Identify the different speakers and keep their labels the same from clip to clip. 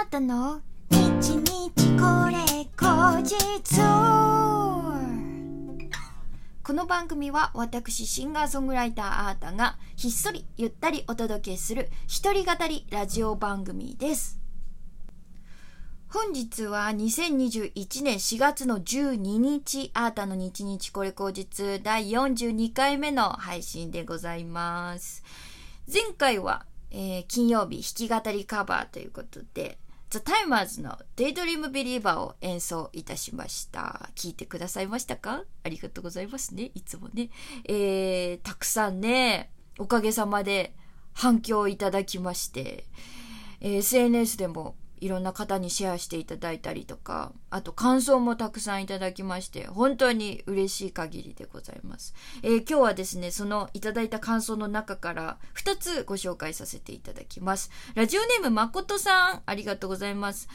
Speaker 1: あーたの？日日これ後日。この番組は私シンガーソングライターあーたがひっそりゆったりお届けする一人語りラジオ番組です。本日は2021年4月の12日、アータの日日これ後日第42回目の配信でございます。前回は、えー、金曜日弾き語りカバーということで、ザ・タイマーズのデイドリームビリーバーを演奏いたしました。聞いてくださいましたか？ありがとうございますね。いつもね。えー、たくさんね、おかげさまで反響いただきまして、えー、SNS でもいろんな方にシェアしていただいたりとか、あと感想もたくさんいただきまして、本当に嬉しい限りでございます。えー、今日はですね、そのいただいた感想の中から2つご紹介させていただきます。ラジオネームまことさん、ありがとうございます。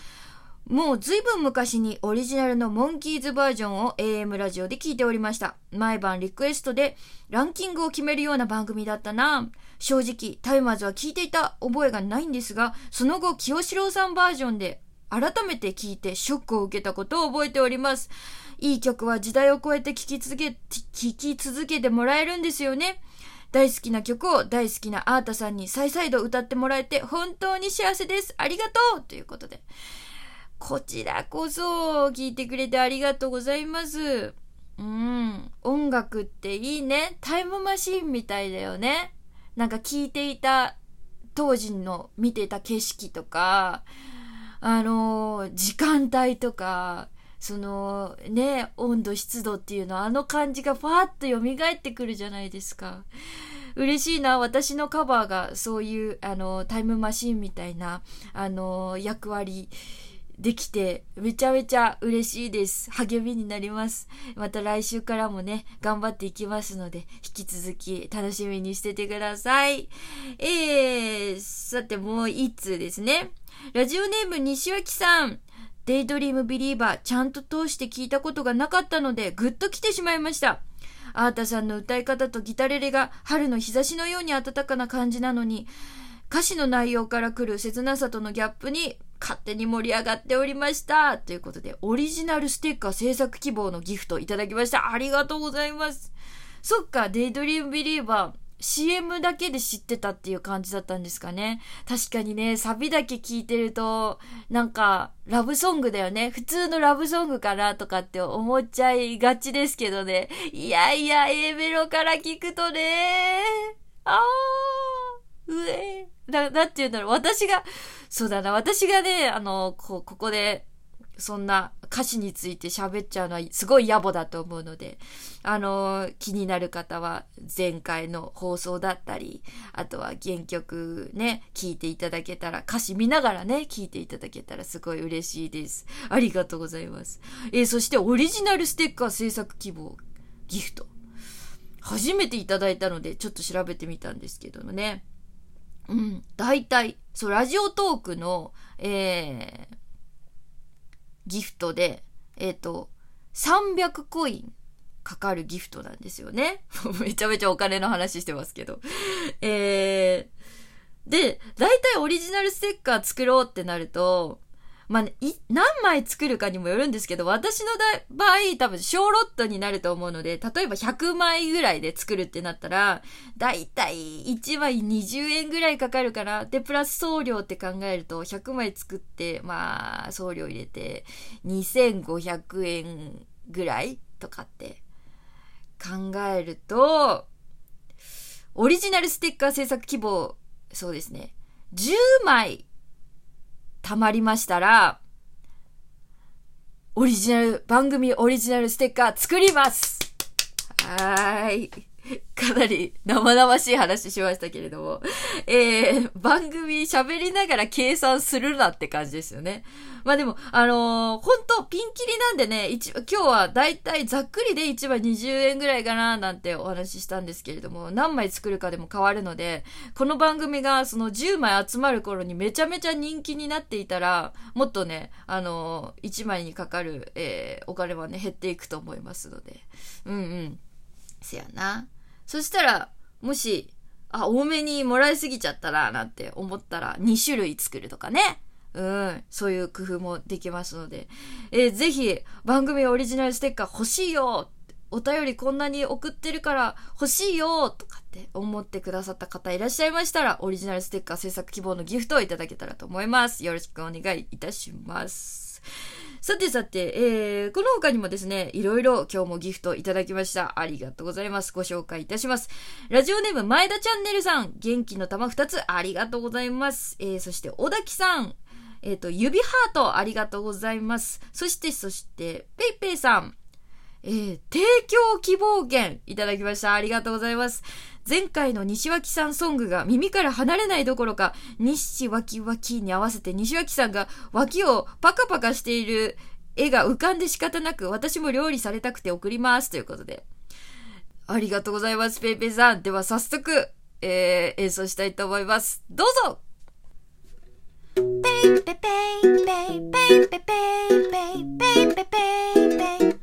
Speaker 1: もう随分昔にオリジナルのモンキーズバージョンを AM ラジオで聞いておりました。毎晩リクエストでランキングを決めるような番組だったな。正直、タイマーズは聞いていた覚えがないんですが、その後、清志郎さんバージョンで改めて聞いてショックを受けたことを覚えております。いい曲は時代を超えて聴き続け、聴き続けてもらえるんですよね。大好きな曲を大好きなアータさんに再々度歌ってもらえて本当に幸せです。ありがとうということで。こちらこそ聞いてくれてありがとうございます。うん。音楽っていいね。タイムマシンみたいだよね。なんか聞いていた当時の見ていた景色とか、あの、時間帯とか、そのね、温度湿度っていうのあの感じがファーッと蘇ってくるじゃないですか。嬉しいな。私のカバーがそういう、あの、タイムマシンみたいな、あの、役割できて、めちゃめちゃ嬉しいです。励みになります。また来週からもね、頑張っていきますので、引き続き楽しみにしててください。えー、さてもう一通ですね。ラジオネーム西脇さん。デイドリームビリーバー、ちゃんと通して聞いたことがなかったので、ぐっと来てしまいました。アータさんの歌い方とギタレレが春の日差しのように暖かな感じなのに、歌詞の内容から来る切なさとのギャップに勝手に盛り上がっておりました。ということで、オリジナルステッカー制作希望のギフトいただきました。ありがとうございます。そっか、デイドリームビリーバー。CM だけで知ってたっていう感じだったんですかね。確かにね、サビだけ聞いてると、なんか、ラブソングだよね。普通のラブソングかなとかって思っちゃいがちですけどね。いやいや、A メロから聞くとね、あー、うえだ、だって言うんだろう。私が、そうだな、私がね、あの、こう、ここで、そんな歌詞について喋っちゃうのはすごい野暮だと思うので、あの、気になる方は前回の放送だったり、あとは原曲ね、聞いていただけたら、歌詞見ながらね、聞いていただけたらすごい嬉しいです。ありがとうございます。えー、そしてオリジナルステッカー制作希望、ギフト。初めていただいたので、ちょっと調べてみたんですけどもね。うん、大体、そう、ラジオトークの、えー、ギフトで、えっ、ー、と、300コインかかるギフトなんですよね。めちゃめちゃお金の話してますけど。えー、で、大体オリジナルステッカー作ろうってなると、まあ、い、何枚作るかにもよるんですけど、私の場合、多分小ロットになると思うので、例えば100枚ぐらいで作るってなったら、だいたい1枚20円ぐらいかかるから、で、プラス送料って考えると、100枚作って、まあ、送料入れて、2500円ぐらいとかって考えると、オリジナルステッカー制作希望、そうですね。10枚溜まりましたら、オリジナル、番組オリジナルステッカー作りますはーい。かなり生々しい話しましたけれども、えー、番組喋りながら計算するなって感じですよね。まあでも、あのー、本当ピンキリなんでね、一今日はだいたいざっくりで1枚20円ぐらいかななんてお話ししたんですけれども、何枚作るかでも変わるので、この番組がその10枚集まる頃にめちゃめちゃ人気になっていたら、もっとね、あのー、1枚にかかる、えー、お金はね、減っていくと思いますので。うんうん。せやな。そしたら、もし、あ、多めにもらいすぎちゃったな、なんて思ったら、2種類作るとかね。うん、そういう工夫もできますので、えー、ぜひ番組オリジナルステッカー欲しいよお便りこんなに送ってるから欲しいよとかって思ってくださった方いらっしゃいましたら、オリジナルステッカー制作希望のギフトをいただけたらと思います。よろしくお願いいたします。さてさて、えー、この他にもですね、いろいろ今日もギフトいただきました。ありがとうございます。ご紹介いたします。ラジオネーム前田チャンネルさん、元気の玉2つありがとうございます。えー、そして小滝さん、えっ、ー、と、指ハートありがとうございます。そして、そして、ペイペイさん、えー、提供希望券いただきました。ありがとうございます。前回の西脇さんソングが耳から離れないどころか、西脇脇に合わせて西脇さんが脇をパカパカしている絵が浮かんで仕方なく、私も料理されたくて送ります。ということで。ありがとうございます、ペイペイさん。では早速、えー、演奏したいと思います。どうぞペイペペイペイペイペイペイペイペイペイペイ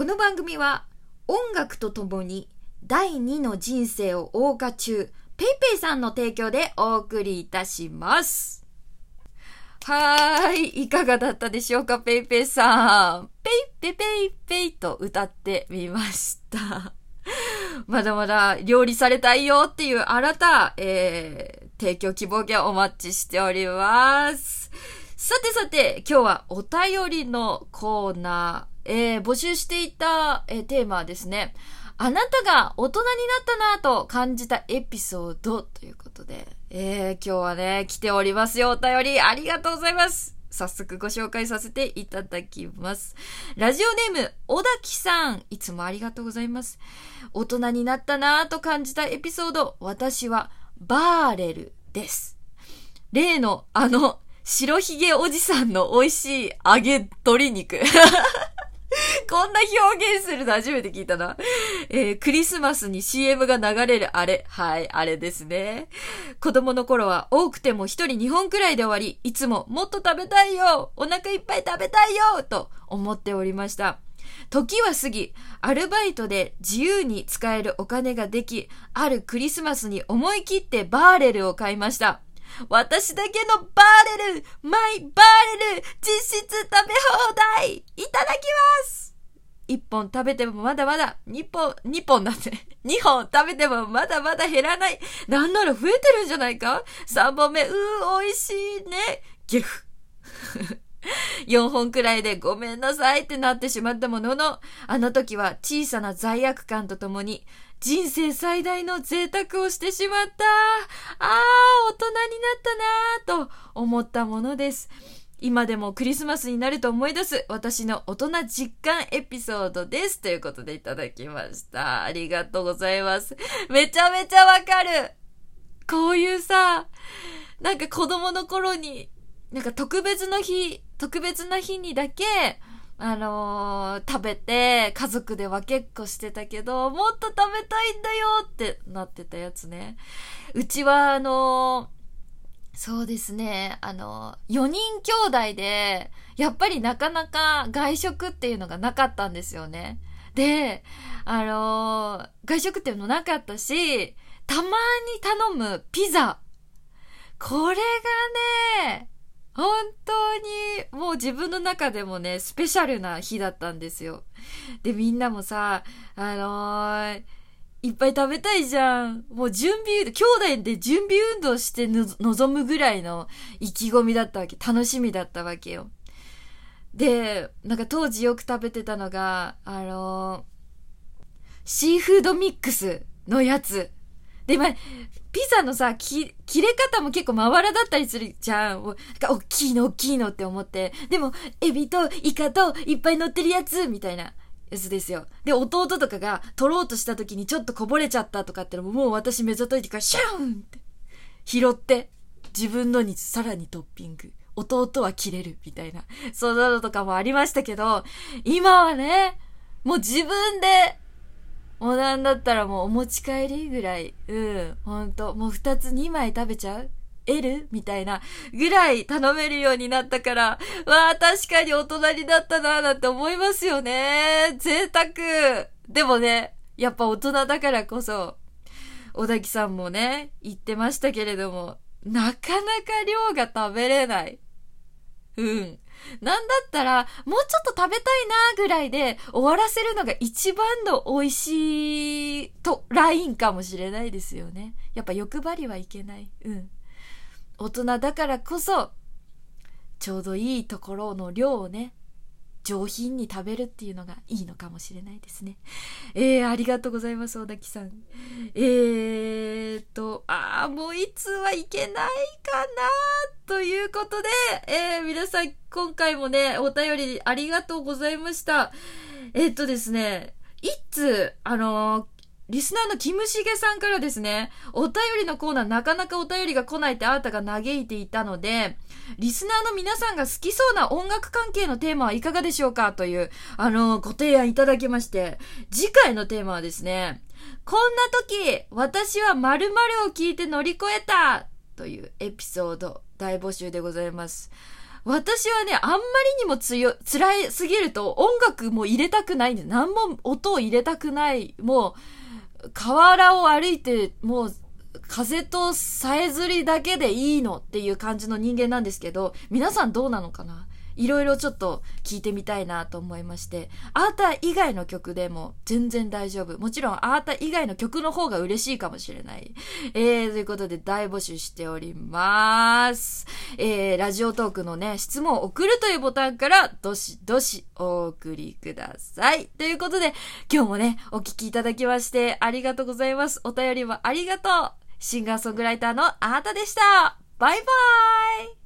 Speaker 1: この番組は音楽とともに第2の人生を謳歌中、ペイペイさんの提供でお送りいたします。はーい。いかがだったでしょうか、ペイペイさん。ペイペペイペイと歌ってみました。まだまだ料理されたいよっていう新た、えー、提供希望券お待ちしております。さてさて、今日はお便りのコーナー。えー、募集していた、えー、テーマはですね、あなたが大人になったなぁと感じたエピソードということで、えー、今日はね、来ておりますよ、お便り。ありがとうございます。早速ご紹介させていただきます。ラジオネーム、小滝さん。いつもありがとうございます。大人になったなぁと感じたエピソード、私はバーレルです。例のあの白ひげおじさんの美味しい揚げ鶏肉。こんな表現するの初めて聞いたな。えー、クリスマスに CM が流れるあれ。はい、あれですね。子供の頃は多くても一人2本くらいで終わり、いつももっと食べたいよお腹いっぱい食べたいよと思っておりました。時は過ぎ、アルバイトで自由に使えるお金ができ、あるクリスマスに思い切ってバーレルを買いました。私だけのバーレルマイバーレル実質食べ放題いただきます一本食べてもまだまだ、二本、二本だって。二本食べてもまだまだ減らない。なんなら増えてるんじゃないか？三本目、うー、美味しいね。ゲフ。4本くらいでごめんなさいってなってしまったものの、あの時は小さな罪悪感とともに、人生最大の贅沢をしてしまった。ああ、大人になったなぁと思ったものです。今でもクリスマスになると思い出す私の大人実感エピソードです。ということでいただきました。ありがとうございます。めちゃめちゃわかるこういうさ、なんか子供の頃に、なんか特別の日、特別な日にだけ、あのー、食べて、家族で分けっこしてたけど、もっと食べたいんだよってなってたやつね。うちは、あのー、そうですね、あの、4人兄弟で、やっぱりなかなか外食っていうのがなかったんですよね。で、あの外食っていうのなかったし、たまに頼むピザ。これがね、本当にもう自分の中でもね、スペシャルな日だったんですよ。で、みんなもさ、あのー、いっぱい食べたいじゃん。もう準備、兄弟で準備運動して臨むぐらいの意気込みだったわけ。楽しみだったわけよ。で、なんか当時よく食べてたのが、あの、シーフードミックスのやつ。で、まあ、ピザのさ、切れ方も結構まばらだったりするじゃん。なんか、大きいの、大きいのって思って。でも、エビとイカといっぱい乗ってるやつみたいなやつですよ。で、弟とかが取ろうとした時にちょっとこぼれちゃったとかってのも、もう私目ざといてからシャーンって拾って、自分のにさらにトッピング。弟は切れるみたいな。そんなのとかもありましたけど、今はね、もう自分でもうなんだったらもうお持ち帰りぐらい、うん、ほんと、もう二つ二枚食べちゃう ?L? みたいなぐらい頼めるようになったから、わあ、確かに大人になったなーなんて思いますよね。贅沢。でもね、やっぱ大人だからこそ、小滝さんもね、言ってましたけれども、なかなか量が食べれない。うん。なんだったら、もうちょっと食べたいなぐらいで終わらせるのが一番の美味しいと、ラインかもしれないですよね。やっぱ欲張りはいけない。うん。大人だからこそ、ちょうどいいところの量をね、上品に食べるっていうのがいいのかもしれないですね。えー、ありがとうございます、小滝さん。えーと、あー、もういつはいけないかなということで、えー、皆さん今回もね、お便りありがとうございました。えー、っとですね、いつ、あのーリスナーのキムシゲさんからですね、お便りのコーナーなかなかお便りが来ないってあなたが嘆いていたので、リスナーの皆さんが好きそうな音楽関係のテーマはいかがでしょうか？という、あの、ご提案いただきまして、次回のテーマはですね、こんな時、私は〇〇を聞いて乗り越えたというエピソード大募集でございます。私はね、あんまりにも強、辛いすぎると音楽も入れたくないんで。何も音を入れたくない。もう、河原を歩いて、もう、風とさえずりだけでいいのっていう感じの人間なんですけど、皆さんどうなのかな？いろいろちょっと聞いてみたいなと思いまして、アータ以外の曲でも全然大丈夫。もちろんアータ以外の曲の方が嬉しいかもしれない。えー、ということで大募集しております。えー、ラジオトークのね、質問を送るというボタンから、どしどしお送りください。ということで、今日もね、お聞きいただきましてありがとうございます。お便りもありがとう。シンガーソングライターのあーたでした。バイバーイ